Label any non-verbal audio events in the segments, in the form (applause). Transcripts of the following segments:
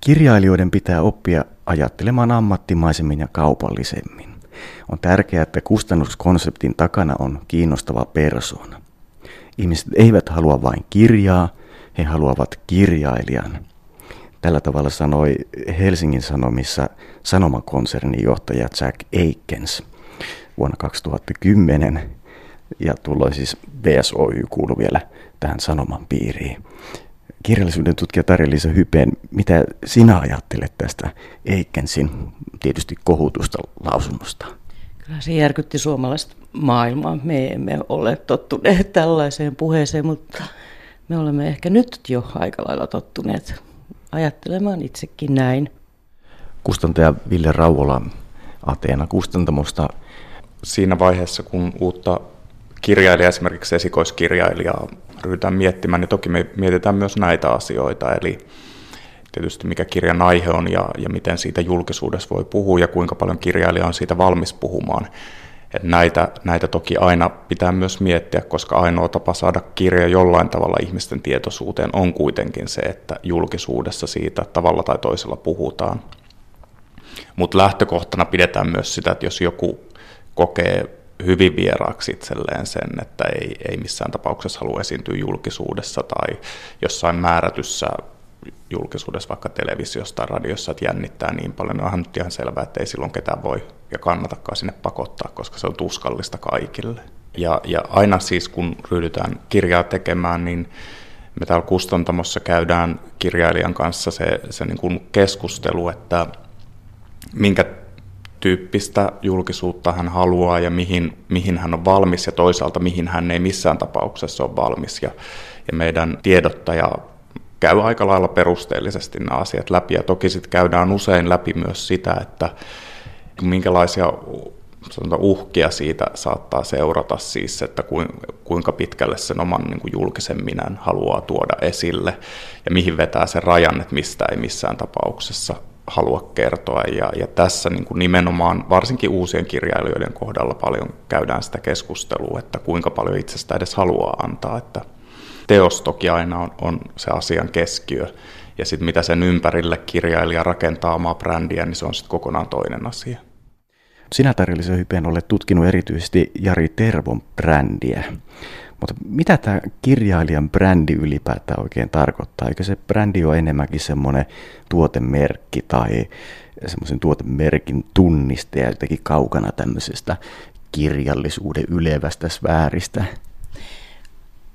Kirjailijoiden pitää oppia ajattelemaan ammattimaisemmin ja kaupallisemmin. On tärkeää, että kustannuskonseptin takana on kiinnostava persoona. Ihmiset eivät halua vain kirjaa, he haluavat kirjailijan. Tällä tavalla sanoi Helsingin Sanomissa Sanomakonsernin johtaja Jack Aikens vuonna 2010. Ja tuolloin siis VSOY kuului vielä tähän Sanoman piiriin. Kirjallisuuden tutkija Tarja Liisa Hypeen, mitä sinä ajattelet tästä Aikensin tietysti kohutusta lausunnosta? Kyllä se järkytti suomalaista maailmaa. Me emme ole tottuneet tällaiseen puheeseen, mutta me olemme ehkä nyt jo aika lailla tottuneet ajattelemaan itsekin näin. Kustantaja Ville Rauola Ateena kustantamosta. Siinä vaiheessa, kun uutta kirjailijaa, esimerkiksi esikoiskirjailijaa, ryhdytään miettimään, niin toki me mietitään myös näitä asioita, eli tietysti mikä kirjan aihe on ja, ja miten siitä julkisuudessa voi puhua ja kuinka paljon kirjailija on siitä valmis puhumaan. Et näitä, näitä toki aina pitää myös miettiä, koska ainoa tapa saada kirja jollain tavalla ihmisten tietoisuuteen on kuitenkin se, että julkisuudessa siitä tavalla tai toisella puhutaan. Mutta lähtökohtana pidetään myös sitä, että jos joku kokee hyvin vieraaksi itselleen sen, että ei, ei missään tapauksessa halua esiintyä julkisuudessa tai jossain määrätyssä julkisuudessa, vaikka televisiossa tai radiossa, että jännittää niin paljon, niin onhan nyt ihan selvää, että ei silloin ketään voi ja kannatakaan sinne pakottaa, koska se on tuskallista kaikille. Ja, ja aina siis, kun ryhdytään kirjaa tekemään, niin me täällä kustantamossa käydään kirjailijan kanssa se, se niin kuin keskustelu, että minkä tyyppistä julkisuutta hän haluaa ja mihin, mihin hän on valmis ja toisaalta mihin hän ei missään tapauksessa ole valmis. Ja, ja meidän tiedottaja käy aika lailla perusteellisesti nämä asiat läpi ja toki sitten käydään usein läpi myös sitä, että minkälaisia uhkia siitä saattaa seurata siis, että kuinka pitkälle sen oman niin kuin julkisen minän haluaa tuoda esille ja mihin vetää sen rajan, että mistä ei missään tapauksessa halua kertoa. Ja, ja tässä niin kuin nimenomaan varsinkin uusien kirjailijoiden kohdalla paljon käydään sitä keskustelua, että kuinka paljon itsestä edes haluaa antaa. Että teos toki aina on, on se asian keskiö. Ja sitten mitä sen ympärille kirjailija rakentaa omaa brändiä, niin se on sitten kokonaan toinen asia. Sinä Tarjallisen Hypeen olet tutkinut erityisesti Jari Tervon brändiä. Mutta mitä tämä kirjailijan brändi ylipäätään oikein tarkoittaa? Eikö se brändi ole enemmänkin semmoinen tuotemerkki tai semmoisen tuotemerkin tunniste ja jotenkin kaukana tämmöisestä kirjallisuuden ylevästä sfääristä?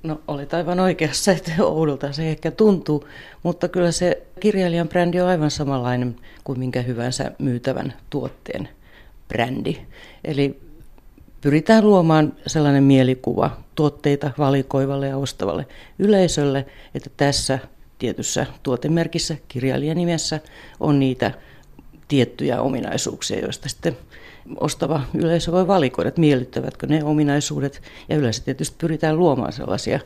No olet aivan oikeassa, että oudolta se ehkä tuntuu, mutta kyllä se kirjailijan brändi on aivan samanlainen kuin minkä hyvänsä myytävän tuotteen brändi. Eli pyritään luomaan sellainen mielikuva tuotteita valikoivalle ja ostavalle yleisölle, että tässä tietyssä tuotemerkissä, kirjailijanimessä on niitä tiettyjä ominaisuuksia, joista sitten ostava yleisö voi valikoida, että miellyttävätkö ne ominaisuudet. Ja yleensä tietysti pyritään luomaan sellaisia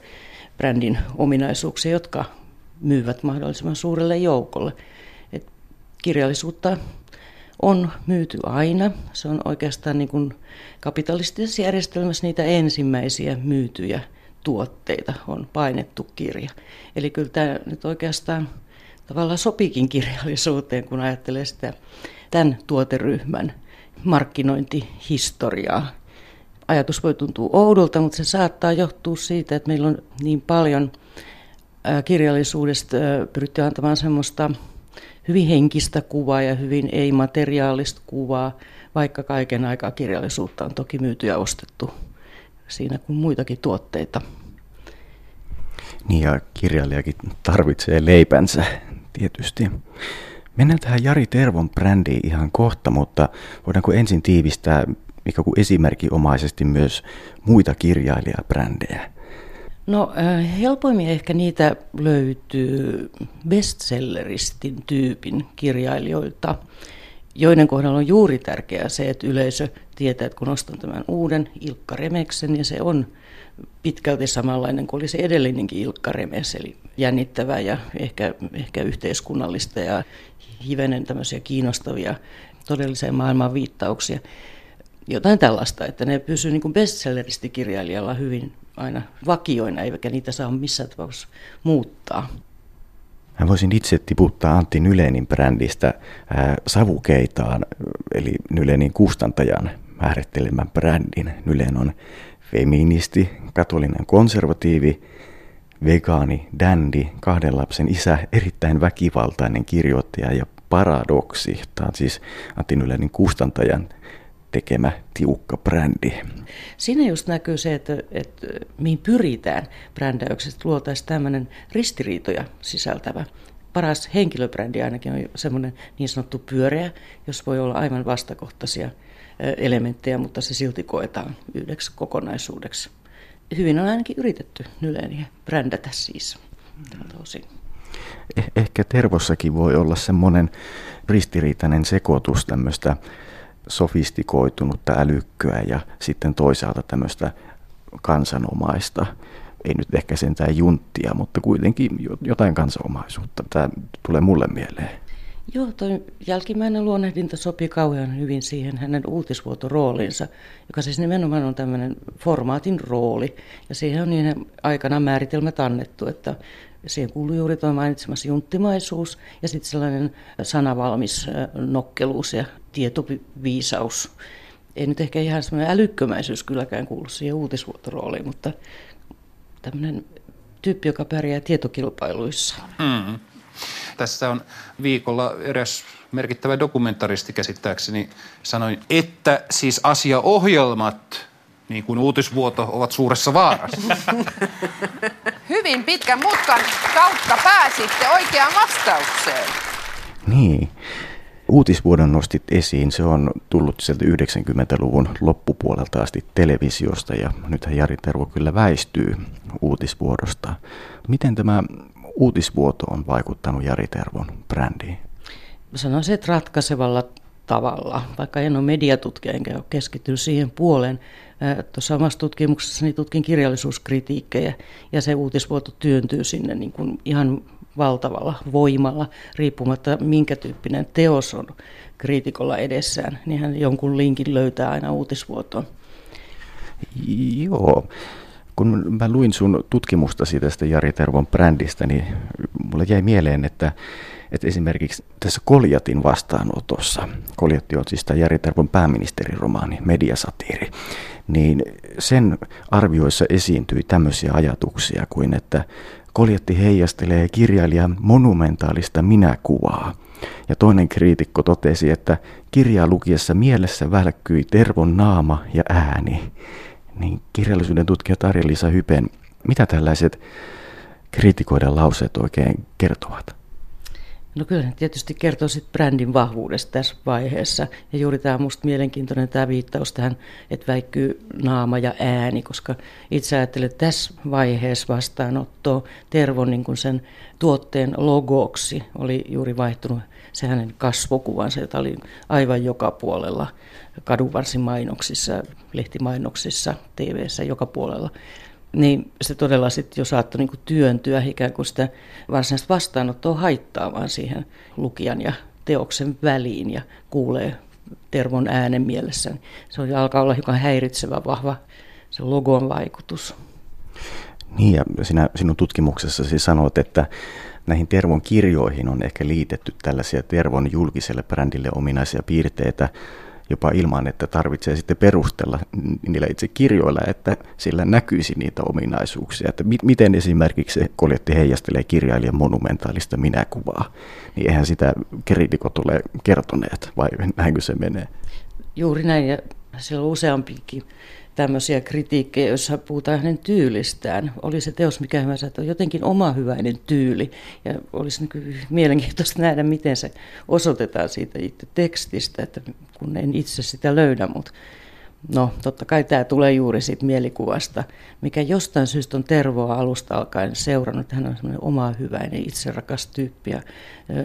brändin ominaisuuksia, jotka myyvät mahdollisimman suurelle joukolle. Et kirjallisuutta on myyty aina. Se on oikeastaan niin kuin kapitalistisessa järjestelmässä niitä ensimmäisiä myytyjä tuotteita on painettu kirja. Eli kyllä tämä nyt oikeastaan tavallaan sopikin kirjallisuuteen, kun ajattelee sitä tämän tuoteryhmän markkinointihistoriaa. Ajatus voi tuntua oudolta, mutta se saattaa johtua siitä, että meillä on niin paljon kirjallisuudesta pyritty antamaan semmoista hyvin henkistä kuvaa ja hyvin ei-materiaalista kuvaa, vaikka kaiken aikaa kirjallisuutta on toki myyty ja ostettu siinä kuin muitakin tuotteita. Niin ja kirjailijakin tarvitsee leipänsä tietysti. Mennään tähän Jari Tervon brändiin ihan kohta, mutta voidaanko ensin tiivistää mikä kuin esimerkinomaisesti myös muita kirjailijabrändejä? No äh, helpoimmin ehkä niitä löytyy bestselleristin tyypin kirjailijoilta, joiden kohdalla on juuri tärkeää se, että yleisö tietää, että kun ostan tämän uuden Ilkka Remeksen, ja se on pitkälti samanlainen kuin oli se edellinenkin Ilkka Remes, eli jännittävä ja ehkä, ehkä yhteiskunnallista ja hivenen tämmöisiä kiinnostavia todelliseen maailman viittauksia. Jotain tällaista, että ne pysyy niin bestselleristikirjailijalla hyvin aina vakioina, eikä niitä saa missään tapauksessa muuttaa. Mä voisin itse tiputtaa Antti Nylenin brändistä ää, savukeitaan, eli Nylenin kustantajan määrittelemän brändin. Nylen on feministi, katolinen konservatiivi, vegaani, dändi, kahden lapsen isä, erittäin väkivaltainen kirjoittaja ja paradoksi. Tämä on siis Antti Nylenin kustantajan tekemä tiukka brändi. Siinä just näkyy se, että, että mihin pyritään brändäyksestä. Luotaisiin tämmöinen ristiriitoja sisältävä. Paras henkilöbrändi ainakin on semmoinen niin sanottu pyöreä, jos voi olla aivan vastakohtaisia elementtejä, mutta se silti koetaan yhdeksi kokonaisuudeksi. Hyvin on ainakin yritetty Nyleniä brändätä siis osin. Eh- ehkä Tervossakin voi olla semmoinen ristiriitainen sekoitus tämmöistä sofistikoitunutta älykköä ja sitten toisaalta tämmöistä kansanomaista, ei nyt ehkä sentään junttia, mutta kuitenkin jotain kansanomaisuutta. Tämä tulee mulle mieleen. Joo, tuo jälkimmäinen luonnehdinta sopii kauhean hyvin siihen hänen uutisvuotorooliinsa, joka siis nimenomaan on tämmöinen formaatin rooli. Ja siihen on niin aikana määritelmät annettu, että siihen kuuluu juuri tuo mainitsemassa junttimaisuus ja sitten sellainen sanavalmis nokkeluus ja tietoviisaus. Ei nyt ehkä ihan semmoinen älykkömäisyys kylläkään kuulu siihen uutisvuotorooliin, mutta tämmöinen tyyppi, joka pärjää tietokilpailuissa. Mm. Tässä on viikolla eräs merkittävä dokumentaristi käsittääkseni sanoi, että siis asiaohjelmat, niin kuin uutisvuoto, ovat suuressa vaarassa. (laughs) Hyvin pitkän mutkan kautta pääsitte oikeaan vastaukseen. Niin. Uutisvuodon nostit esiin, se on tullut sieltä 90-luvun loppupuolelta asti televisiosta ja nythän Jari Tervo kyllä väistyy uutisvuodosta. Miten tämä uutisvuoto on vaikuttanut Jari Tervon brändiin? Sanoisin, että ratkaisevalla tavalla, vaikka en ole mediatutkija enkä ole keskittynyt siihen puoleen. Tuossa omassa tutkimuksessani tutkin kirjallisuuskritiikkejä ja se uutisvuoto työntyy sinne niin kuin ihan valtavalla voimalla, riippumatta minkä tyyppinen teos on kriitikolla edessään, niin hän jonkun linkin löytää aina uutisvuotoon. Joo. Kun mä luin sun tutkimustasi tästä Jari Tervon brändistä, niin mulle jäi mieleen, että, että esimerkiksi tässä Koljatin vastaanotossa, Koljatti on siis tämä Jari Tervon pääministeriromaani, mediasatiiri, niin sen arvioissa esiintyi tämmöisiä ajatuksia kuin, että Koljetti heijastelee kirjailijan monumentaalista minäkuvaa. Ja toinen kriitikko totesi, että kirjaa lukiessa mielessä välkkyi Tervon naama ja ääni. Niin kirjallisuuden tutkija Tarja-Liisa Hypen, mitä tällaiset kriitikoiden lauseet oikein kertovat? No kyllä tietysti kertoo sit brändin vahvuudesta tässä vaiheessa. Ja juuri tämä on minusta mielenkiintoinen tämä viittaus tähän, että väikkyy naama ja ääni, koska itse ajattelen, että tässä vaiheessa vastaanotto Tervon niin kuin sen tuotteen logoksi oli juuri vaihtunut se hänen kasvokuvansa, jota oli aivan joka puolella kadunvarsimainoksissa, lehtimainoksissa, tv joka puolella niin se todella sitten jo saattoi niinku työntyä ikään kuin sitä varsinaista vastaanottoa haittaamaan siihen lukijan ja teoksen väliin ja kuulee Tervon äänen mielessä. Se oli, alkaa olla hiukan häiritsevä vahva se logon vaikutus. Niin ja sinä, sinun tutkimuksessasi sanoit, että näihin Tervon kirjoihin on ehkä liitetty tällaisia Tervon julkiselle brändille ominaisia piirteitä, jopa ilman, että tarvitsee sitten perustella niillä itse kirjoilla, että sillä näkyisi niitä ominaisuuksia. Että mi- miten esimerkiksi se koljetti heijastelee kirjailijan monumentaalista minäkuvaa, niin eihän sitä kriitikot ole kertoneet, vai näinkö se menee? Juuri näin, ja siellä on useampikin tämmöisiä kritiikkejä, joissa puhutaan hänen tyylistään. Oli se teos mikä hyvänsä, että on jotenkin oma hyväinen tyyli. Ja olisi niin mielenkiintoista nähdä, miten se osoitetaan siitä itse tekstistä, että kun en itse sitä löydä, mutta No, totta kai tämä tulee juuri siitä mielikuvasta, mikä jostain syystä on Tervoa alusta alkaen seurannut. Hän on semmoinen oma hyväinen, itserakas tyyppi. Ja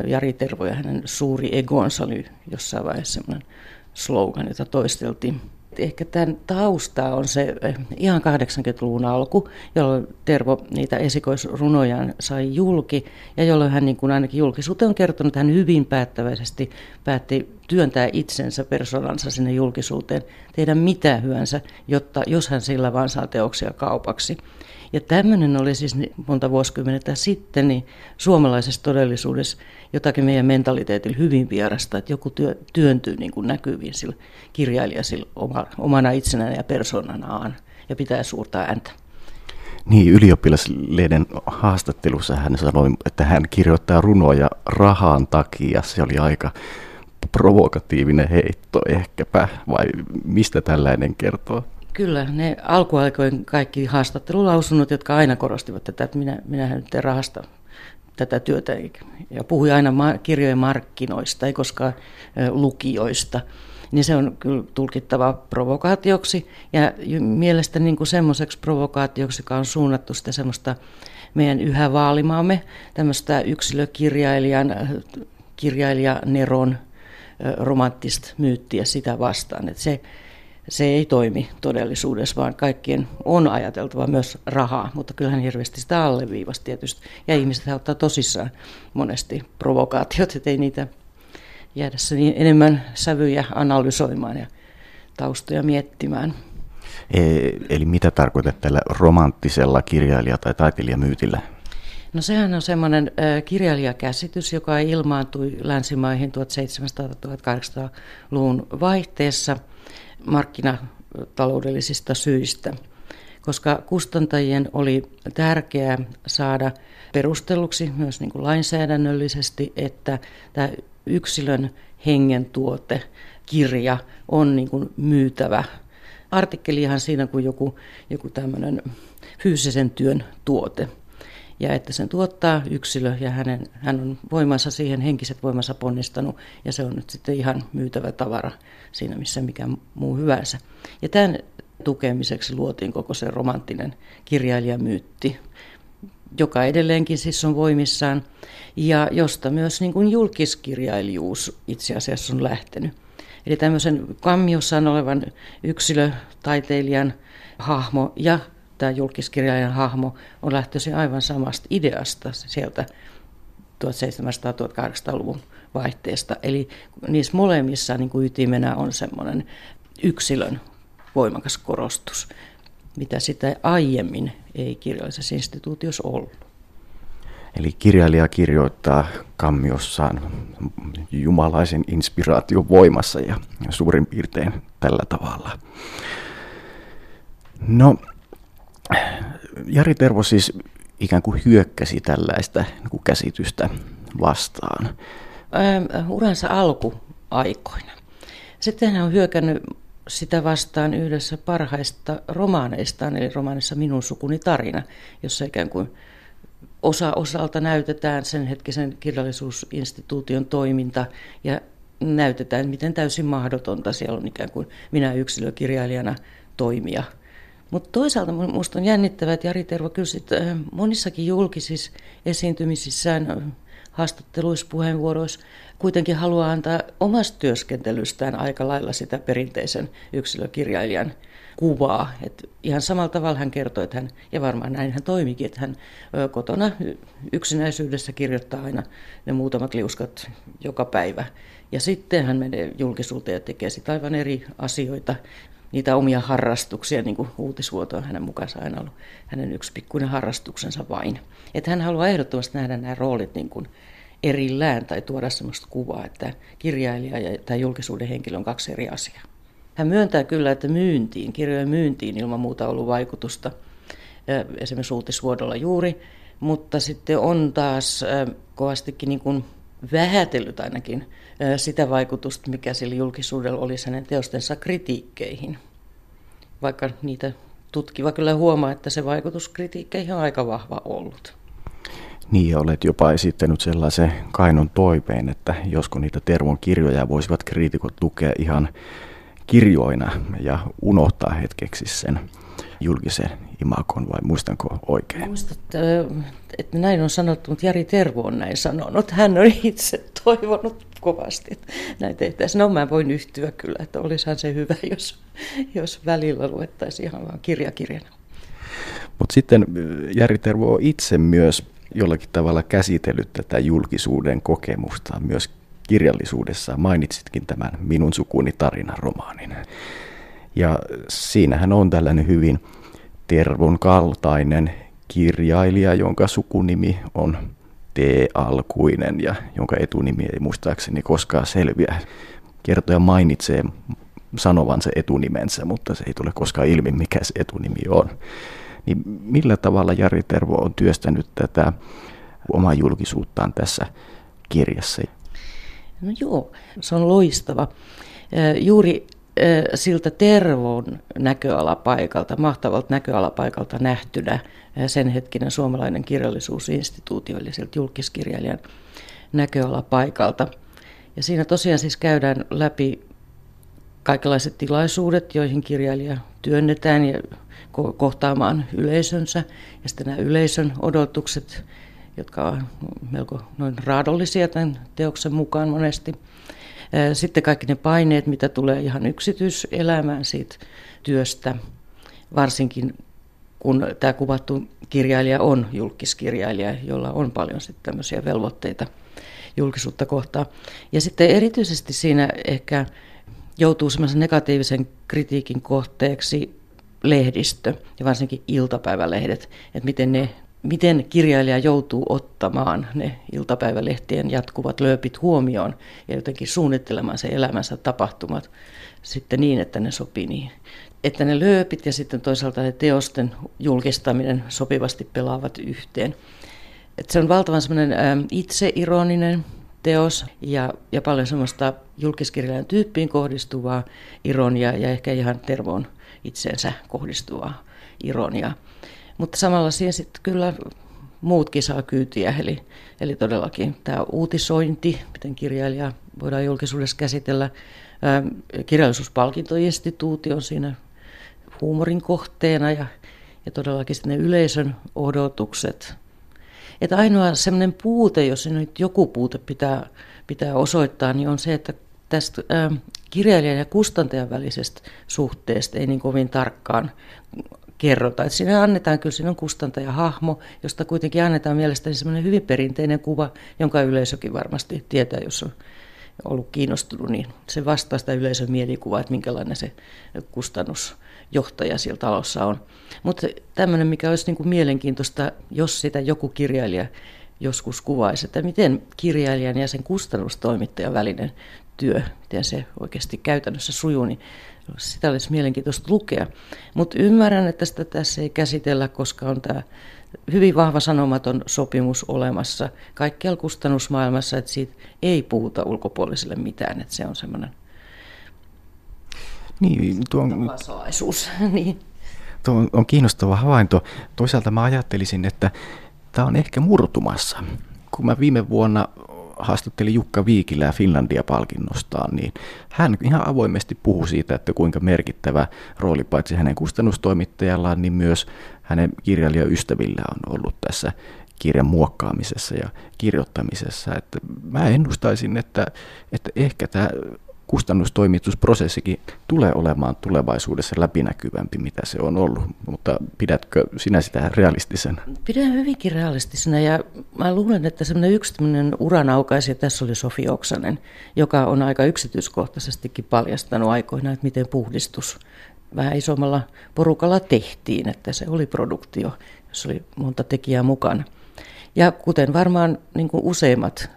Jari Tervo ja hänen suuri egonsa oli jossain vaiheessa semmoinen slogan, jota toisteltiin Ehkä tämän tausta on se eh, ihan 80-luvun alku, jolloin Tervo niitä esikoisrunojaan sai julki ja jolloin hän niin kuin ainakin julkisuuteen on kertonut, että hän hyvin päättäväisesti päätti työntää itsensä persoonansa sinne julkisuuteen, tehdä mitä hyvänsä, jotta jos hän sillä vaan saa teoksia kaupaksi. Ja tämmöinen oli siis monta vuosikymmentä sitten niin suomalaisessa todellisuudessa jotakin meidän mentaliteetillä hyvin vierasta, että joku työ, työntyy niin kuin näkyviin sillä kirjailija sillä oma, omana itsenään ja persoonanaan ja pitää suurta ääntä. Niin, ylioppilaslehden haastattelussa hän sanoi, että hän kirjoittaa runoja rahan takia. Se oli aika provokatiivinen heitto ehkäpä, vai mistä tällainen kertoo? Kyllä, ne alkuaikojen kaikki haastattelulausunnot, jotka aina korostivat tätä, että minä, minähän nyt rahasta tätä työtä ja puhui aina kirjojen markkinoista, ei koskaan lukijoista, niin se on kyllä tulkittava provokaatioksi ja mielestäni niin kuin semmoiseksi provokaatioksi, joka on suunnattu sitä semmoista meidän yhä vaalimaamme, tämmöistä yksilökirjailijan, kirjailijaneron romanttista myyttiä sitä vastaan. Että se, se ei toimi todellisuudessa, vaan kaikkien on ajateltava myös rahaa, mutta kyllähän hirveästi sitä alleviivasi tietysti. Ja ihmiset ottaa tosissaan monesti provokaatiot, ettei niitä jäädä niin enemmän sävyjä analysoimaan ja taustoja miettimään. E, eli mitä tarkoitat tällä romanttisella kirjailija- tai taiteilijamyytillä? No sehän on semmoinen kirjailijakäsitys, joka ilmaantui länsimaihin 1700-1800-luvun vaihteessa – markkinataloudellisista syistä, koska kustantajien oli tärkeää saada perustelluksi myös niin kuin lainsäädännöllisesti, että tämä yksilön hengen tuote, kirja on niin kuin myytävä. Artikkelihan siinä kuin joku, joku tämmöinen fyysisen työn tuote ja että sen tuottaa yksilö ja hänen, hän on voimansa siihen, henkiset voimansa ponnistanut ja se on nyt sitten ihan myytävä tavara siinä missä mikä muu hyvänsä. Ja tämän tukemiseksi luotiin koko se romanttinen kirjailijamyytti, joka edelleenkin siis on voimissaan ja josta myös niin kuin julkiskirjailijuus itse asiassa on lähtenyt. Eli tämmöisen kammiossaan olevan yksilötaiteilijan hahmo ja tämä julkiskirjailijan hahmo on lähtöisin aivan samasta ideasta sieltä 1700-1800-luvun vaihteesta. Eli niissä molemmissa niin kuin ytimenä on semmoinen yksilön voimakas korostus, mitä sitä aiemmin ei kirjallisessa instituutiossa ollut. Eli kirjailija kirjoittaa kammiossaan jumalaisen inspiraation voimassa ja suurin piirtein tällä tavalla. No, Jari Tervo siis ikään kuin hyökkäsi tällaista niin käsitystä vastaan. Ähm, uransa alkuaikoina. Sitten hän on hyökännyt sitä vastaan yhdessä parhaista romaaneistaan, eli romaanissa Minun sukuni tarina, jossa ikään kuin osa osalta näytetään sen hetkisen kirjallisuusinstituution toiminta ja näytetään, miten täysin mahdotonta siellä on ikään kuin minä yksilökirjailijana toimia – mutta toisaalta minusta on jännittävää, että Jari Tervo kyllä sit, äh, monissakin julkisissa esiintymisissään, äh, haastatteluissa, puheenvuoroissa kuitenkin haluaa antaa omasta työskentelystään aika lailla sitä perinteisen yksilökirjailijan kuvaa. Et ihan samalla tavalla hän kertoi, että hän, ja varmaan näin hän toimikin, että hän kotona yksinäisyydessä kirjoittaa aina ne muutamat liuskat joka päivä. Ja sitten hän menee julkisuuteen ja tekee sitä aivan eri asioita niitä omia harrastuksia, niin kuin uutisvuoto on hänen mukaansa aina ollut hänen yksi pikkuinen harrastuksensa vain. Että hän haluaa ehdottomasti nähdä nämä roolit niin kuin erillään tai tuoda sellaista kuvaa, että kirjailija ja tai julkisuuden henkilö on kaksi eri asiaa. Hän myöntää kyllä, että myyntiin, kirjojen myyntiin ilman muuta ollut vaikutusta, esimerkiksi uutisvuodolla juuri, mutta sitten on taas kovastikin niin kuin vähätellyt ainakin sitä vaikutusta, mikä sillä julkisuudella oli hänen teostensa kritiikkeihin. Vaikka niitä tutkiva kyllä huomaa, että se vaikutus kritiikkeihin on aika vahva ollut. Niin, olet jopa esittänyt sellaisen kainon toipeen, että josko niitä Tervon kirjoja voisivat kriitikot lukea ihan kirjoina ja unohtaa hetkeksi sen julkisen imakon vai muistanko oikein? Muistat, että näin on sanottu, mutta Jari Tervo on näin sanonut. Hän on itse toivonut kovasti, että näin tehtäisiin. No mä voin yhtyä kyllä, että olisihan se hyvä, jos, jos välillä luettaisiin ihan vaan kirjakirjana. Mutta sitten Jari Tervo on itse myös jollakin tavalla käsitellyt tätä julkisuuden kokemusta myös kirjallisuudessa. Mainitsitkin tämän Minun sukuni tarinan romaanin. Ja siinähän on tällainen hyvin Tervon kaltainen kirjailija, jonka sukunimi on T-alkuinen ja jonka etunimi ei muistaakseni koskaan selviä. Kertoja mainitsee sanovan se etunimensä, mutta se ei tule koskaan ilmi, mikä se etunimi on. Niin millä tavalla Jari Tervo on työstänyt tätä omaa julkisuuttaan tässä kirjassa? No joo, se on loistava. Juuri siltä Tervon näköalapaikalta, mahtavalta näköalapaikalta nähtynä sen hetkinen suomalainen kirjallisuusinstituutio, eli sieltä julkiskirjailijan näköalapaikalta. Ja siinä tosiaan siis käydään läpi kaikenlaiset tilaisuudet, joihin kirjailija työnnetään ja kohtaamaan yleisönsä. Ja sitten nämä yleisön odotukset, jotka ovat melko noin raadollisia tämän teoksen mukaan monesti. Sitten kaikki ne paineet, mitä tulee ihan yksityiselämään siitä työstä, varsinkin kun tämä kuvattu kirjailija on julkiskirjailija, jolla on paljon sitten tämmöisiä velvoitteita julkisuutta kohtaan. Ja sitten erityisesti siinä ehkä joutuu semmoisen negatiivisen kritiikin kohteeksi lehdistö ja varsinkin iltapäivälehdet, että miten, ne, miten kirjailija joutuu ottamaan ne iltapäivälehtien jatkuvat lööpit huomioon ja jotenkin suunnittelemaan se elämänsä tapahtumat sitten niin, että ne sopii niin. Että ne lööpit ja sitten toisaalta ne teosten julkistaminen sopivasti pelaavat yhteen. Että se on valtavan semmoinen itseironinen teos ja, ja paljon semmoista julkiskirjailijan tyyppiin kohdistuvaa ironiaa ja ehkä ihan Tervoon itseensä kohdistuvaa ironiaa. Mutta samalla siihen sitten kyllä muutkin saa kyytiä, eli, eli todellakin tämä uutisointi, miten kirjailija voidaan julkisuudessa käsitellä. Ää, kirjallisuuspalkintoinstituuti on siinä huumorin kohteena ja, ja todellakin sitten ne yleisön odotukset. Että ainoa semmoinen puute, jos nyt joku puute pitää, pitää osoittaa, niin on se, että tästä kirjailijan ja kustantajan välisestä suhteesta ei niin kovin tarkkaan kerrota. Että siinä annetaan, kyllä siinä on kustantajahahmo, josta kuitenkin annetaan mielestäni semmoinen hyvin perinteinen kuva, jonka yleisökin varmasti tietää, jos on ollut kiinnostunut, niin se vastaa sitä yleisön mielikuvaa, että minkälainen se kustannusjohtaja siellä talossa on. Mutta tämmöinen, mikä olisi niin kuin mielenkiintoista, jos sitä joku kirjailija joskus kuvaisi, että miten kirjailijan ja sen kustannustoimittajan välinen työ, miten se oikeasti käytännössä sujuu, niin sitä olisi mielenkiintoista lukea. Mutta ymmärrän, että sitä tässä ei käsitellä, koska on tämä hyvin vahva sanomaton sopimus olemassa kaikkialla kustannusmaailmassa, että siitä ei puhuta ulkopuolisille mitään, että se on semmoinen niin, tuon, (laughs) niin. Tuo on kiinnostava havainto. Toisaalta mä ajattelisin, että tämä on ehkä murtumassa. Kun mä viime vuonna haastattelin Jukka Viikilää Finlandia-palkinnostaan, niin hän ihan avoimesti puhui siitä, että kuinka merkittävä rooli paitsi hänen kustannustoimittajallaan, niin myös hänen kirjailijaystävillään on ollut tässä kirjan muokkaamisessa ja kirjoittamisessa. Että mä ennustaisin, että, että ehkä tämä kustannustoimitusprosessikin tulee olemaan tulevaisuudessa läpinäkyvämpi, mitä se on ollut. Mutta pidätkö sinä sitä realistisena? Pidän hyvinkin realistisena ja mä luulen, että semmoinen yksi uranaukaisija tässä oli Sofi Oksanen, joka on aika yksityiskohtaisestikin paljastanut aikoina, että miten puhdistus vähän isommalla porukalla tehtiin, että se oli produktio, jossa oli monta tekijää mukana. Ja kuten varmaan niin useimmat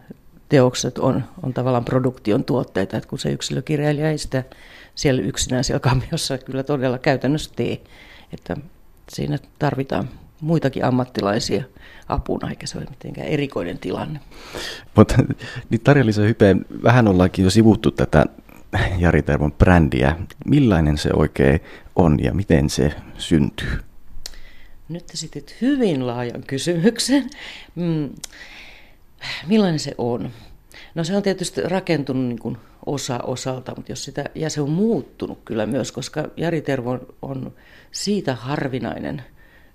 teokset on, on tavallaan produktion tuotteita, että kun se yksilökirjailija ei sitä siellä yksinään siellä kamiossa kyllä todella käytännössä tee, että siinä tarvitaan muitakin ammattilaisia apuna, eikä se ole mitenkään erikoinen tilanne. Mutta niin Tarja-Liisa Hypeen, vähän ollaankin jo sivuttu tätä Jari Tervon brändiä. Millainen se oikein on ja miten se syntyy? Nyt esitit hyvin laajan kysymyksen. Mm millainen se on? No se on tietysti rakentunut niin kuin osa osalta, mutta jos sitä, ja se on muuttunut kyllä myös, koska Jari Tervo on siitä harvinainen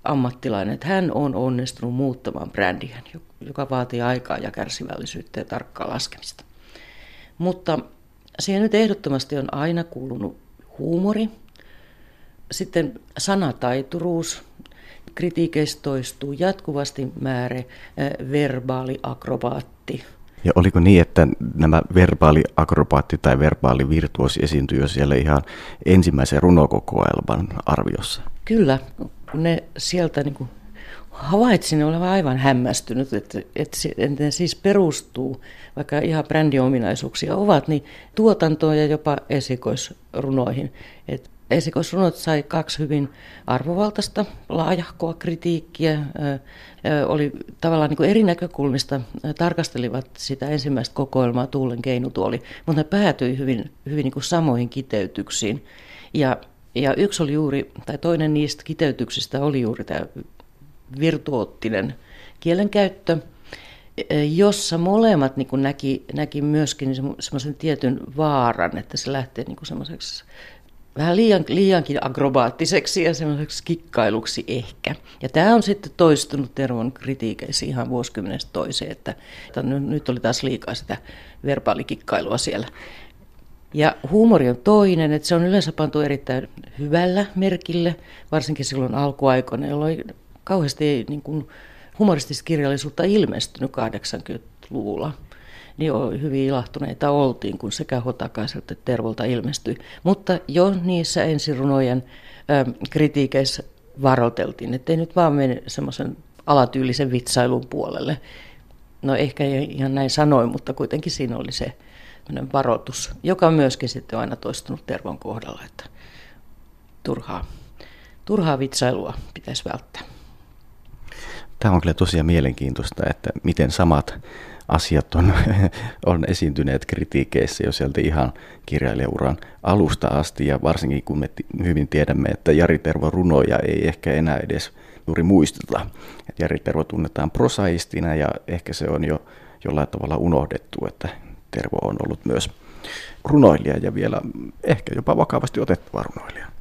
ammattilainen, että hän on onnistunut muuttamaan brändiä, joka vaatii aikaa ja kärsivällisyyttä ja tarkkaa laskemista. Mutta siihen nyt ehdottomasti on aina kuulunut huumori, sitten sanataituruus, kritiikeistä toistuu jatkuvasti määrä verbaali akrobaatti. Ja oliko niin, että nämä verbaaliakrobaatti tai verbaalivirtuosi esiintyi jo siellä ihan ensimmäisen runokokoelman arviossa? Kyllä, kun ne sieltä niin kuin havaitsin olevan aivan hämmästynyt, että, että, että ne siis perustuu, vaikka ihan brändiominaisuuksia ovat, niin tuotantoon ja jopa esikoisrunoihin. Että esikoisrunot sai kaksi hyvin arvovaltaista, laajahkoa kritiikkiä, oli tavallaan niin kuin eri näkökulmista, tarkastelivat sitä ensimmäistä kokoelmaa Tuulen keinutuoli, mutta ne päätyi hyvin, hyvin niin kuin samoihin kiteytyksiin. Ja, ja yksi oli juuri, tai toinen niistä kiteytyksistä oli juuri tämä virtuoottinen kielenkäyttö, jossa molemmat niin näki, näki myöskin semmoisen tietyn vaaran, että se lähtee niin semmoiseksi vähän liian, liiankin agrobaattiseksi ja semmoiseksi kikkailuksi ehkä. Ja tämä on sitten toistunut Tervon kritiikeissä ihan vuosikymmenestä toiseen, että, että nyt oli taas liikaa sitä verbaalikikkailua siellä. Ja huumori on toinen, että se on yleensä pantu erittäin hyvällä merkille, varsinkin silloin alkuaikoina, jolloin kauheasti niin kuin humoristista kirjallisuutta ilmestynyt 80-luvulla niin hyvin ilahtuneita oltiin, kun sekä Hotakaiselta että Tervolta ilmestyi. Mutta jo niissä ensirunojen ö, kritiikeissä varoteltiin, ettei nyt vaan mene semmoisen alatyylisen vitsailun puolelle. No ehkä ihan näin sanoin, mutta kuitenkin siinä oli se varoitus, joka on myöskin sitten aina toistunut Tervon kohdalla, että turhaa, turhaa vitsailua pitäisi välttää. Tämä on kyllä tosiaan mielenkiintoista, että miten samat asiat on, (laughs) on esiintyneet kritiikeissä jo sieltä ihan kirjailijauran alusta asti ja varsinkin kun me hyvin tiedämme, että Jari Tervo runoja ei ehkä enää edes juuri muisteta. Että Jari Tervo tunnetaan prosaistina ja ehkä se on jo jollain tavalla unohdettu, että Tervo on ollut myös runoilija ja vielä ehkä jopa vakavasti otettava runoilija.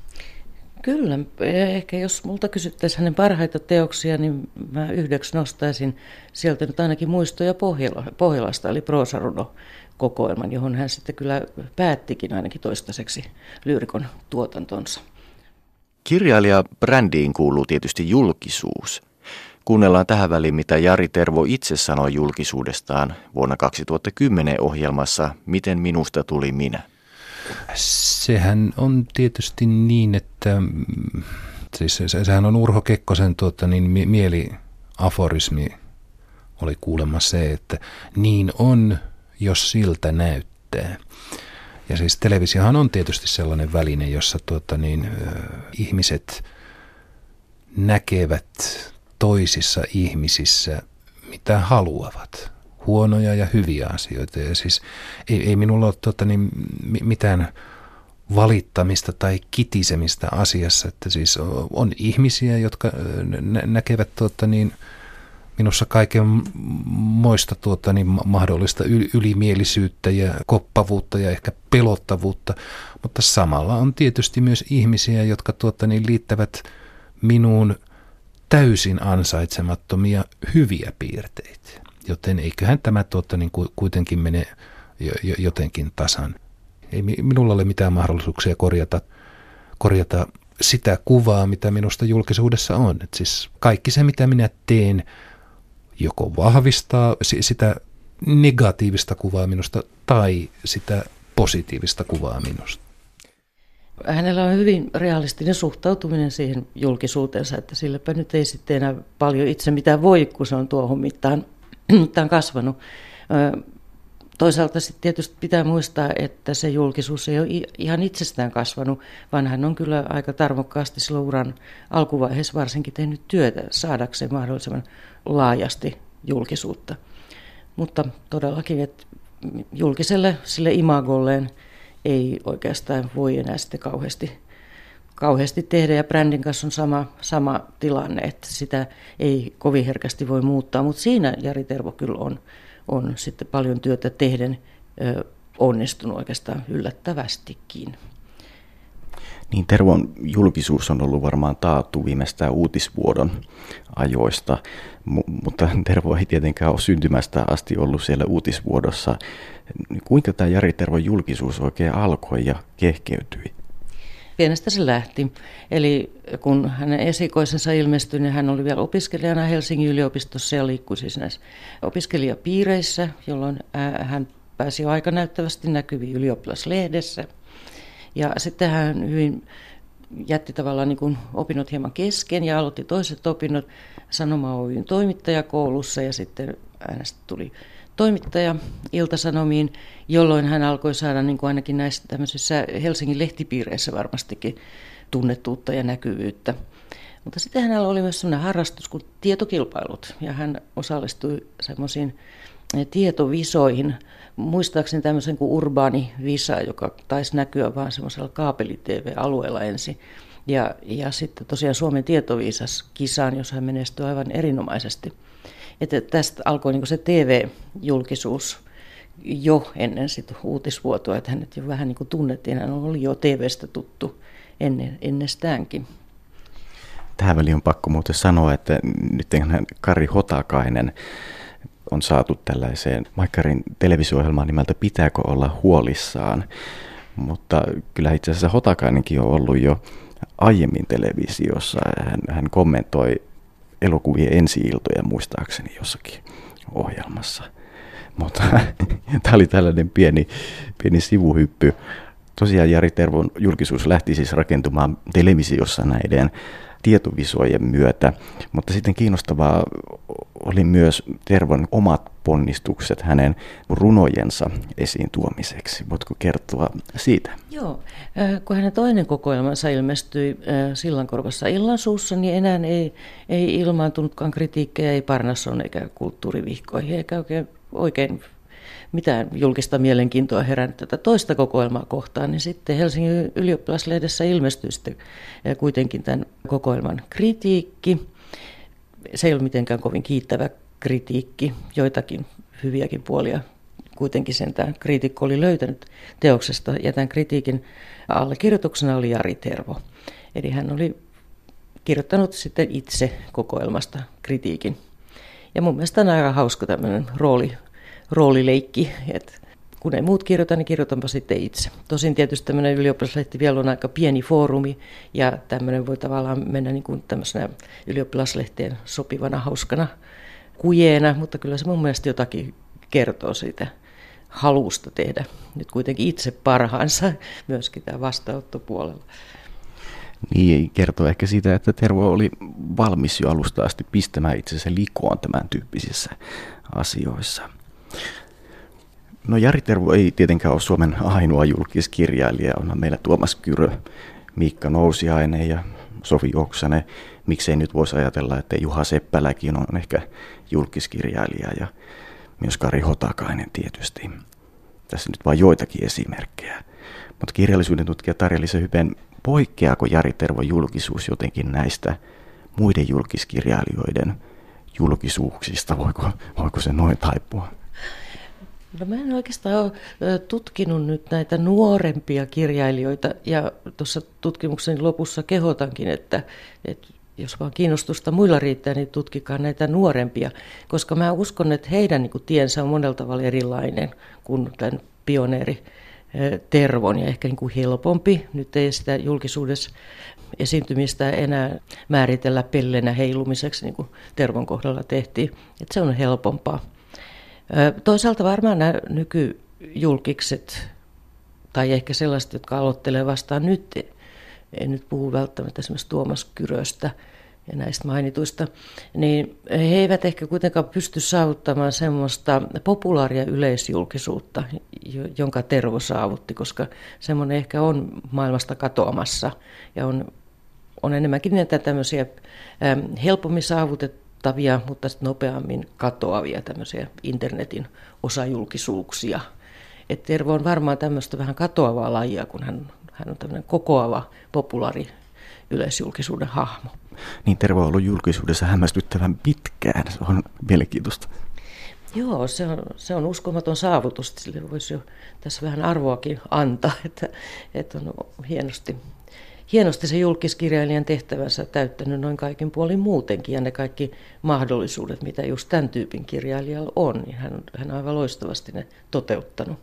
Kyllä, ehkä jos multa kysyttäisiin hänen parhaita teoksia, niin mä yhdeksi nostaisin sieltä nyt ainakin muistoja Pohjola, Pohjolasta, eli proosaruno kokoelman, johon hän sitten kyllä päättikin ainakin toistaiseksi lyyrikon tuotantonsa. Kirjailija brändiin kuuluu tietysti julkisuus. Kuunnellaan tähän väliin, mitä Jari Tervo itse sanoi julkisuudestaan vuonna 2010 ohjelmassa Miten minusta tuli minä. Sehän on tietysti niin, että mm, siis sehän on Urho Kekkosen tuota, niin mieliaforismi oli kuulemma se, että niin on, jos siltä näyttää. Ja siis televisiohan on tietysti sellainen väline, jossa tuota, niin, ihmiset näkevät toisissa ihmisissä mitä haluavat huonoja ja hyviä asioita. Ja siis ei, ei minulla ole tuota, niin, mitään valittamista tai kitisemistä asiassa, että siis on ihmisiä, jotka nä- näkevät tuota, niin, minussa kaiken moista tuota, niin mahdollista ylimielisyyttä ja koppavuutta ja ehkä pelottavuutta, mutta samalla on tietysti myös ihmisiä, jotka tuota, niin liittävät minuun täysin ansaitsemattomia hyviä piirteitä. Joten eiköhän tämä tuota, niin kuitenkin mene jotenkin tasan. Ei minulla ole mitään mahdollisuuksia korjata, korjata sitä kuvaa, mitä minusta julkisuudessa on. Et siis kaikki se, mitä minä teen, joko vahvistaa sitä negatiivista kuvaa minusta tai sitä positiivista kuvaa minusta. Hänellä on hyvin realistinen suhtautuminen siihen julkisuutensa, että silläpä nyt ei sitten enää paljon itse mitään voi, kun se on tuohon mittaan (clears throat) tämä on kasvanut. Toisaalta sitten tietysti pitää muistaa, että se julkisuus ei ole ihan itsestään kasvanut, vaan hän on kyllä aika tarmokkaasti silloin uran alkuvaiheessa varsinkin tehnyt työtä saadakseen mahdollisimman laajasti julkisuutta. Mutta todellakin, että julkiselle sille imagolleen ei oikeastaan voi enää sitten kauheasti kauheasti tehdä ja brändin kanssa on sama, sama tilanne, että sitä ei kovin herkästi voi muuttaa, mutta siinä Jari Tervo kyllä on, on sitten paljon työtä tehden ö, onnistunut oikeastaan yllättävästikin. Niin Tervon julkisuus on ollut varmaan taattu viimeistään uutisvuodon ajoista, M- mutta Tervo ei tietenkään ole syntymästä asti ollut siellä uutisvuodossa. Kuinka tämä Jari Tervon julkisuus oikein alkoi ja kehkeytyi? Pienestä se lähti. Eli kun hänen esikoisensa ilmestyi, niin hän oli vielä opiskelijana Helsingin yliopistossa ja liikkui siis näissä opiskelijapiireissä, jolloin hän pääsi jo aika näyttävästi näkyviin ylioppilaslehdessä. Ja sitten hän hyvin jätti tavallaan niin kuin opinnot hieman kesken ja aloitti toiset opinnot Sanoma Oyn toimittajakoulussa ja sitten hänestä tuli toimittaja Iltasanomiin, jolloin hän alkoi saada niin kuin ainakin näissä tämmöisissä Helsingin lehtipiireissä varmastikin tunnettuutta ja näkyvyyttä. Mutta sitten hänellä oli myös sellainen harrastus kuin tietokilpailut ja hän osallistui semmoisiin tietovisoihin. Muistaakseni tämmöisen kuin Urbaani Visa, joka taisi näkyä vain semmoisella kaapeli-TV-alueella ensin. Ja, ja sitten tosiaan Suomen tietoviisas kisaan, jossa hän menestyi aivan erinomaisesti. Että tästä alkoi niin se TV-julkisuus jo ennen sit uutisvuotoa, että hänet jo vähän niin tunnettiin. Hän oli jo TVstä tuttu ennen, ennestäänkin. Tähän väliin on pakko muuten sanoa, että nyt Kari Hotakainen on saatu tällaiseen Maikkarin televisio-ohjelmaan nimeltä Pitääkö olla huolissaan? Mutta kyllä itse asiassa Hotakainenkin on ollut jo aiemmin televisiossa. Hän, hän kommentoi elokuvien ensi-iltoja muistaakseni jossakin ohjelmassa. Mutta (laughs) tämä oli tällainen pieni, pieni sivuhyppy. Tosiaan Jari Tervon julkisuus lähti siis rakentumaan televisiossa näiden tietovisojen myötä, mutta sitten kiinnostavaa oli myös Tervon omat ponnistukset hänen runojensa esiin tuomiseksi. Voitko kertoa siitä? Joo, kun hänen toinen kokoelmansa ilmestyi Sillankorvassa illansuussa, niin enää ei, ei ilmaantunutkaan kritiikkejä, ei Parnasson eikä kulttuurivihkoihin, eikä oikein, oikein mitään julkista mielenkiintoa herännyt tätä toista kokoelmaa kohtaan, niin sitten Helsingin ylioppilaslehdessä ilmestyi sitten kuitenkin tämän kokoelman kritiikki. Se ei ollut mitenkään kovin kiittävä kritiikki, joitakin hyviäkin puolia kuitenkin sen tämä kriitikko oli löytänyt teoksesta, ja tämän kritiikin allekirjoituksena oli Jari Tervo. Eli hän oli kirjoittanut sitten itse kokoelmasta kritiikin. Ja mun mielestä on aika hauska tämmöinen rooli, roolileikki, että kun ei muut kirjoita, niin kirjoitanpa sitten itse. Tosin tietysti tämmöinen ylioppilaslehti vielä on aika pieni foorumi ja tämmöinen voi tavallaan mennä niin kuin tämmöisenä ylioppilaslehteen sopivana hauskana kujeena, mutta kyllä se mun mielestä jotakin kertoo siitä halusta tehdä nyt kuitenkin itse parhaansa (laughs) myöskin tämä vastaanottopuolella. Niin, kertoo ehkä siitä, että Tervo oli valmis jo alusta asti pistämään itsensä likoon tämän tyyppisissä asioissa. No Jari Tervo ei tietenkään ole Suomen ainoa julkiskirjailija. Onhan meillä Tuomas Kyrö, Miikka Nousiainen ja Sofi Oksanen. Miksei nyt voisi ajatella, että Juha Seppäläkin on ehkä julkiskirjailija ja myös Kari Hotakainen tietysti. Tässä nyt vain joitakin esimerkkejä. Mutta kirjallisuuden tutkija Tarja Hypen, poikkeako Jari Tervo julkisuus jotenkin näistä muiden julkiskirjailijoiden julkisuuksista? Voiko, voiko se noin taipua? No mä en oikeastaan ole tutkinut nyt näitä nuorempia kirjailijoita ja tuossa tutkimuksen lopussa kehotankin, että, että jos vaan kiinnostusta muilla riittää, niin tutkikaa näitä nuorempia, koska mä uskon, että heidän niin kuin, tiensä on monella tavalla erilainen kuin tämän pioneeri Tervon ja ehkä niin kuin helpompi. Nyt ei sitä julkisuudessa esiintymistä enää määritellä pellenä heilumiseksi, niin kuin Tervon kohdalla tehtiin. Että se on helpompaa. Toisaalta varmaan nämä nykyjulkikset, tai ehkä sellaiset, jotka aloittelee vastaan nyt, en nyt puhu välttämättä esimerkiksi Tuomas Kyröstä ja näistä mainituista, niin he eivät ehkä kuitenkaan pysty saavuttamaan semmoista populaaria yleisjulkisuutta, jonka Tervo saavutti, koska semmoinen ehkä on maailmasta katoamassa ja on, on enemmänkin näitä tämmöisiä helpommin saavutettuja vaikuttavia, mutta sitten nopeammin katoavia tämmöisiä internetin osajulkisuuksia. Et Tervo on varmaan tämmöistä vähän katoavaa lajia, kun hän, hän on tämmöinen kokoava, populaari yleisjulkisuuden hahmo. Niin Tervo on ollut julkisuudessa hämmästyttävän pitkään, se on mielenkiintoista. Joo, se on, se on uskomaton saavutus, sille voisi jo tässä vähän arvoakin antaa, että, että on hienosti hienosti se julkiskirjailijan tehtävänsä täyttänyt noin kaikin puolin muutenkin ja ne kaikki mahdollisuudet, mitä just tämän tyypin kirjailijalla on, niin hän, hän on aivan loistavasti ne toteuttanut.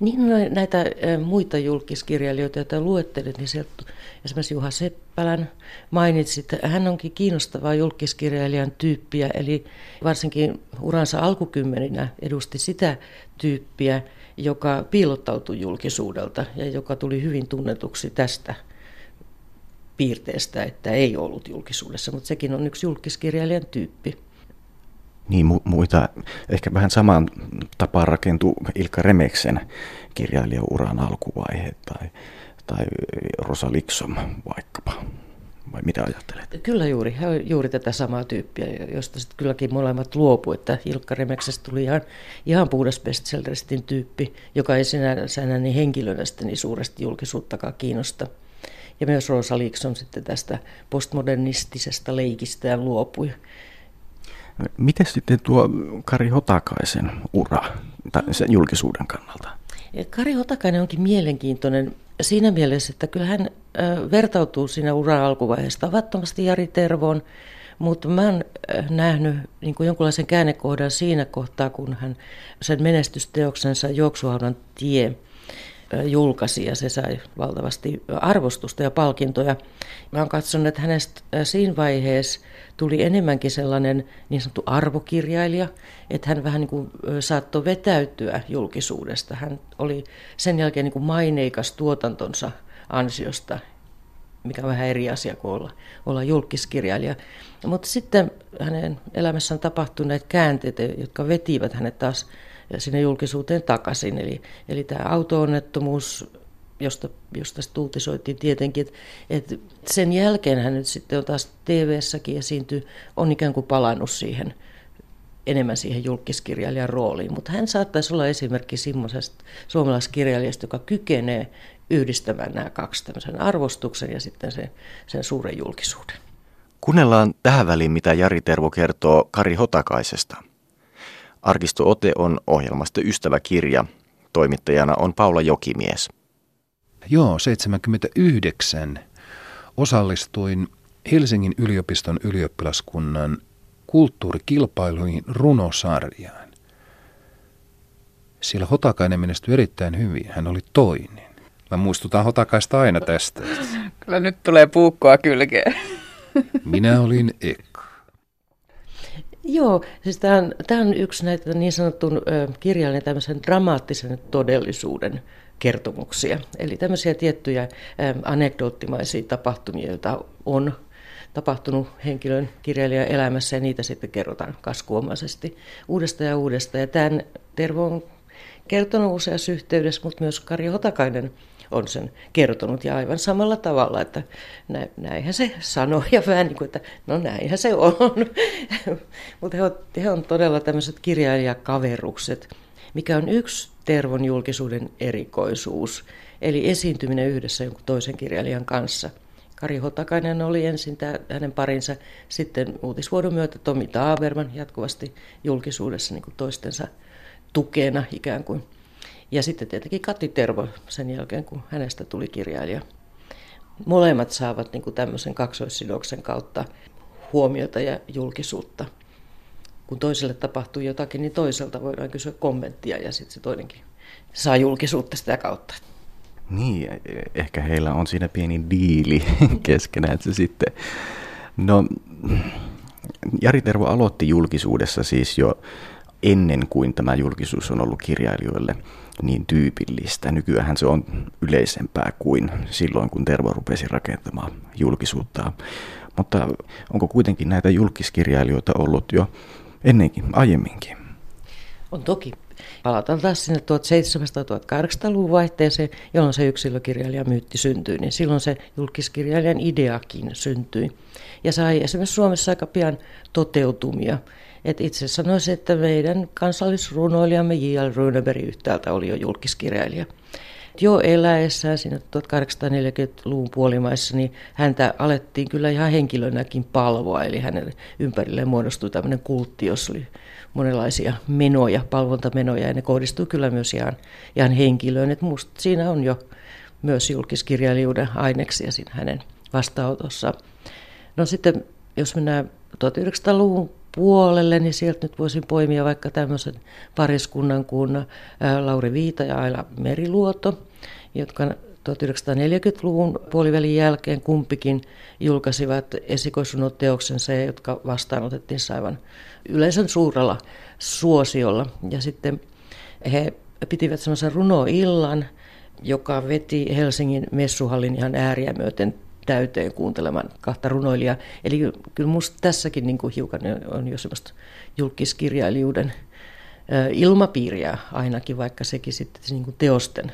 Niin näitä muita julkiskirjailijoita, joita luettelit, niin sieltä esimerkiksi Juha Seppälän mainitsit. Hän onkin kiinnostavaa julkiskirjailijan tyyppiä, eli varsinkin uransa alkukymmeninä edusti sitä tyyppiä, joka piilottautui julkisuudelta ja joka tuli hyvin tunnetuksi tästä piirteestä, että ei ollut julkisuudessa, mutta sekin on yksi julkiskirjailijan tyyppi. Niin mu- muita, ehkä vähän samaan tapaan rakentuu Ilkka Remeksen kirjailijauran alkuvaihe tai, tai Rosa Liksom vaikkapa. Vai mitä ajattelet? Kyllä juuri, juuri tätä samaa tyyppiä, josta sitten kylläkin molemmat luopu, että Ilkka Remeksestä tuli ihan, ihan puhdas bestselleristin tyyppi, joka ei sinänsä niin henkilönä sitten niin suuresti julkisuuttakaan kiinnosta. Ja myös Rosa Liksom sitten tästä postmodernistisesta leikistään luopui. Miten sitten tuo Kari Hotakaisen ura sen julkisuuden kannalta? Kari Hotakainen onkin mielenkiintoinen siinä mielessä, että kyllä hän vertautuu siinä uran alkuvaiheessa tavattomasti Jari Tervoon, mutta mä oon nähnyt niin kuin jonkunlaisen käännekohdan siinä kohtaa, kun hän sen menestysteoksensa Juoksuhaudan tie julkaisi ja se sai valtavasti arvostusta ja palkintoja. Mä oon katsonut, että hänestä siinä vaiheessa tuli enemmänkin sellainen niin sanottu arvokirjailija, että hän vähän niin kuin saattoi vetäytyä julkisuudesta. Hän oli sen jälkeen niin kuin maineikas tuotantonsa ansiosta, mikä on vähän eri asia kuin olla, olla julkiskirjailija. Mutta sitten hänen elämässään tapahtui näitä käänteitä, jotka vetivät hänet taas sinne julkisuuteen takaisin. Eli, eli tämä auto-onnettomuus, josta, josta uutisoitiin tietenkin, että, että sen jälkeen hän nyt sitten on taas TV-säkin esiintyy, on ikään kuin palannut siihen enemmän siihen julkiskirjailijan rooliin, mutta hän saattaisi olla esimerkki semmoisesta suomalaiskirjailijasta, joka kykenee yhdistämään nämä kaksi, tämmöisen arvostuksen ja sitten sen, sen suuren julkisuuden. Kuunnellaan tähän väliin, mitä Jari Tervo kertoo Kari Hotakaisesta. Arkisto Ote on ohjelmasta ystäväkirja. Toimittajana on Paula Jokimies. Joo, 79 osallistuin Helsingin yliopiston ylioppilaskunnan kulttuurikilpailuihin runosarjaan. Siellä Hotakainen menestyi erittäin hyvin. Hän oli toinen. Mä muistutan Hotakaista aina tästä. Kyllä nyt tulee puukkoa kylkeen. Minä olin Eka. Joo, siis tämä on, tämä on yksi näitä niin sanotun kirjallinen tämmöisen dramaattisen todellisuuden kertomuksia. Eli tämmöisiä tiettyjä anekdoottimaisia tapahtumia, joita on tapahtunut henkilön kirjailijan elämässä ja niitä sitten kerrotaan kaskuomaisesti uudesta ja uudesta. Ja tämän Tervo on kertonut useassa yhteydessä, mutta myös Kari Hotakainen on sen kertonut ja aivan samalla tavalla, että näinhän se sanoi ja vähän niin kuin, että no näinhän se on. (laughs) mutta he, he on todella tämmöiset kirjailijakaverukset, mikä on yksi Tervon julkisuuden erikoisuus, eli esiintyminen yhdessä jonkun toisen kirjailijan kanssa. Kari Hotakainen oli ensin tämä, hänen parinsa, sitten uutisvuodon myötä Tomi Taaverman jatkuvasti julkisuudessa niin kuin toistensa tukena ikään kuin. Ja sitten tietenkin Kati Tervo sen jälkeen, kun hänestä tuli kirjailija. Molemmat saavat niin kuin tämmöisen kaksoissidoksen kautta huomiota ja julkisuutta. Kun toiselle tapahtuu jotakin, niin toiselta voidaan kysyä kommenttia ja sitten se toinenkin saa julkisuutta sitä kautta. Niin, ehkä heillä on siinä pieni diili (laughs) keskenään, että se sitten... No, Jari Tervo aloitti julkisuudessa siis jo ennen kuin tämä julkisuus on ollut kirjailijoille niin tyypillistä. Nykyään se on yleisempää kuin silloin, kun Tervo rupesi rakentamaan julkisuutta. Mutta onko kuitenkin näitä julkiskirjailijoita ollut jo ennenkin, aiemminkin? On toki. Palataan taas sinne 1700-1800-luvun vaihteeseen, jolloin se yksilökirjailijan myytti syntyi, niin silloin se julkiskirjailijan ideakin syntyi. Ja sai esimerkiksi Suomessa aika pian toteutumia. Et itse sanoisin, että meidän kansallisrunoilijamme J.L. Runeberg yhtäältä oli jo julkiskirjailija. Jo eläessään siinä 1840-luvun puolimaissa, niin häntä alettiin kyllä ihan henkilönäkin palvoa, eli hänen ympärilleen muodostui tämmöinen kultti, jossa oli monenlaisia menoja, palvontamenoja, ja ne kohdistuu kyllä myös ihan, ihan henkilöön. Et musta siinä on jo myös julkiskirjailijuuden aineksia siinä hänen vastaanotossa. No sitten jos mennään 1900-luvun puolelle, niin sieltä nyt voisin poimia vaikka tämmöisen pariskunnan kuin Lauri Viita ja Aila Meriluoto, jotka 1940-luvun puolivälin jälkeen kumpikin julkaisivat esikoisunot-teoksensa, jotka vastaanotettiin aivan yleisön suurella suosiolla. Ja sitten he pitivät semmoisen runoillan, joka veti Helsingin messuhallin ihan ääriä myöten täyteen kuuntelemaan kahta runoilijaa. Eli kyllä minusta tässäkin niin kuin hiukan on jo semmoista julkiskirjailijuuden ilmapiiriä ainakin, vaikka sekin sitten niin kuin teosten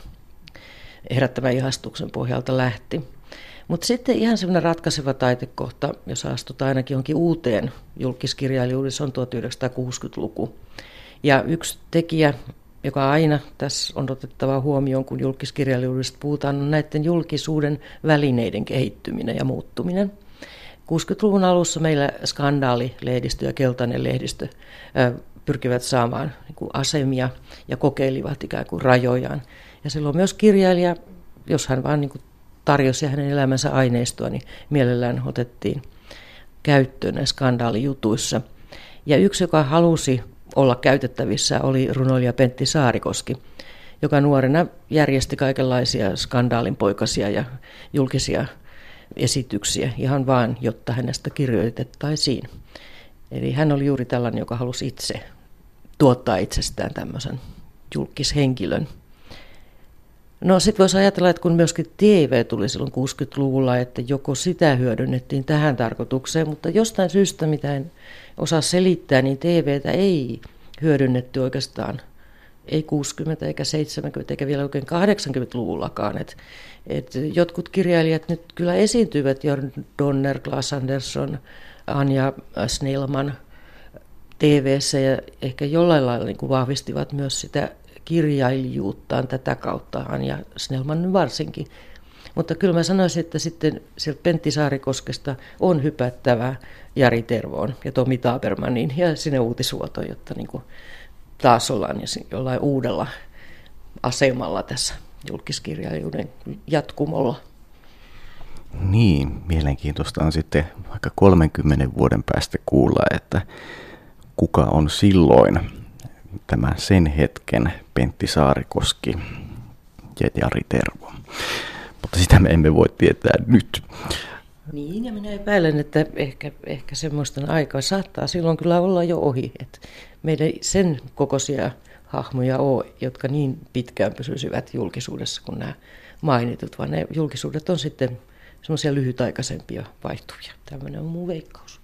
herättävän ihastuksen pohjalta lähti. Mutta sitten ihan semmoinen ratkaiseva taitekohta, jos astutaan ainakin jonkin uuteen julkiskirjailijuuteen, se on 1960-luku. Ja yksi tekijä, joka aina tässä on otettava huomioon, kun julkiskirjailijuudesta puhutaan, on näiden julkisuuden välineiden kehittyminen ja muuttuminen. 60-luvun alussa meillä skandaalilehdistö ja keltainen lehdistö pyrkivät saamaan niin asemia ja kokeilivat ikään kuin rajojaan. Ja silloin myös kirjailija, jos hän vaan niin tarjosi hänen elämänsä aineistoa, niin mielellään otettiin käyttöön skandaalijutuissa. Ja yksi, joka halusi olla käytettävissä, oli runoilija Pentti Saarikoski, joka nuorena järjesti kaikenlaisia skandaalinpoikasia ja julkisia esityksiä ihan vaan, jotta hänestä kirjoitettaisiin. Eli hän oli juuri tällainen, joka halusi itse tuottaa itsestään tämmöisen julkishenkilön. No sitten voisi ajatella, että kun myöskin TV tuli silloin 60-luvulla, että joko sitä hyödynnettiin tähän tarkoitukseen, mutta jostain syystä, mitä en osaa selittää, niin TVtä ei hyödynnetty oikeastaan ei 60 eikä 70 eikä vielä oikein 80-luvullakaan. Et, et jotkut kirjailijat nyt kyllä esiintyivät, Jörn Donner, Klaas Andersson, Anja Snellman tv ja ehkä jollain lailla niin kuin vahvistivat myös sitä kirjailijuuttaan tätä kautta, Anja Snellman varsinkin. Mutta kyllä mä sanoisin, että sitten sieltä Pentti Saarikoskesta on hypättävä Jari Tervoon ja Tomi Tabermanin ja sinne uutisvuotoon, jotta niin kuin taas ollaan jollain uudella asemalla tässä julkiskirjailijuuden jatkumolla. Niin, mielenkiintoista on sitten vaikka 30 vuoden päästä kuulla, että kuka on silloin tämä sen hetken Pentti Saarikoski ja Jari Tervo. Mutta sitä me emme voi tietää nyt. Niin, ja minä epäilen, että ehkä, ehkä semmoista aikaa saattaa silloin kyllä olla jo ohi. Että meidän sen kokoisia hahmoja ole, jotka niin pitkään pysyisivät julkisuudessa kuin nämä mainitut, vaan ne julkisuudet on sitten semmoisia lyhytaikaisempia vaihtuvia. Tämmöinen on mun veikkaus.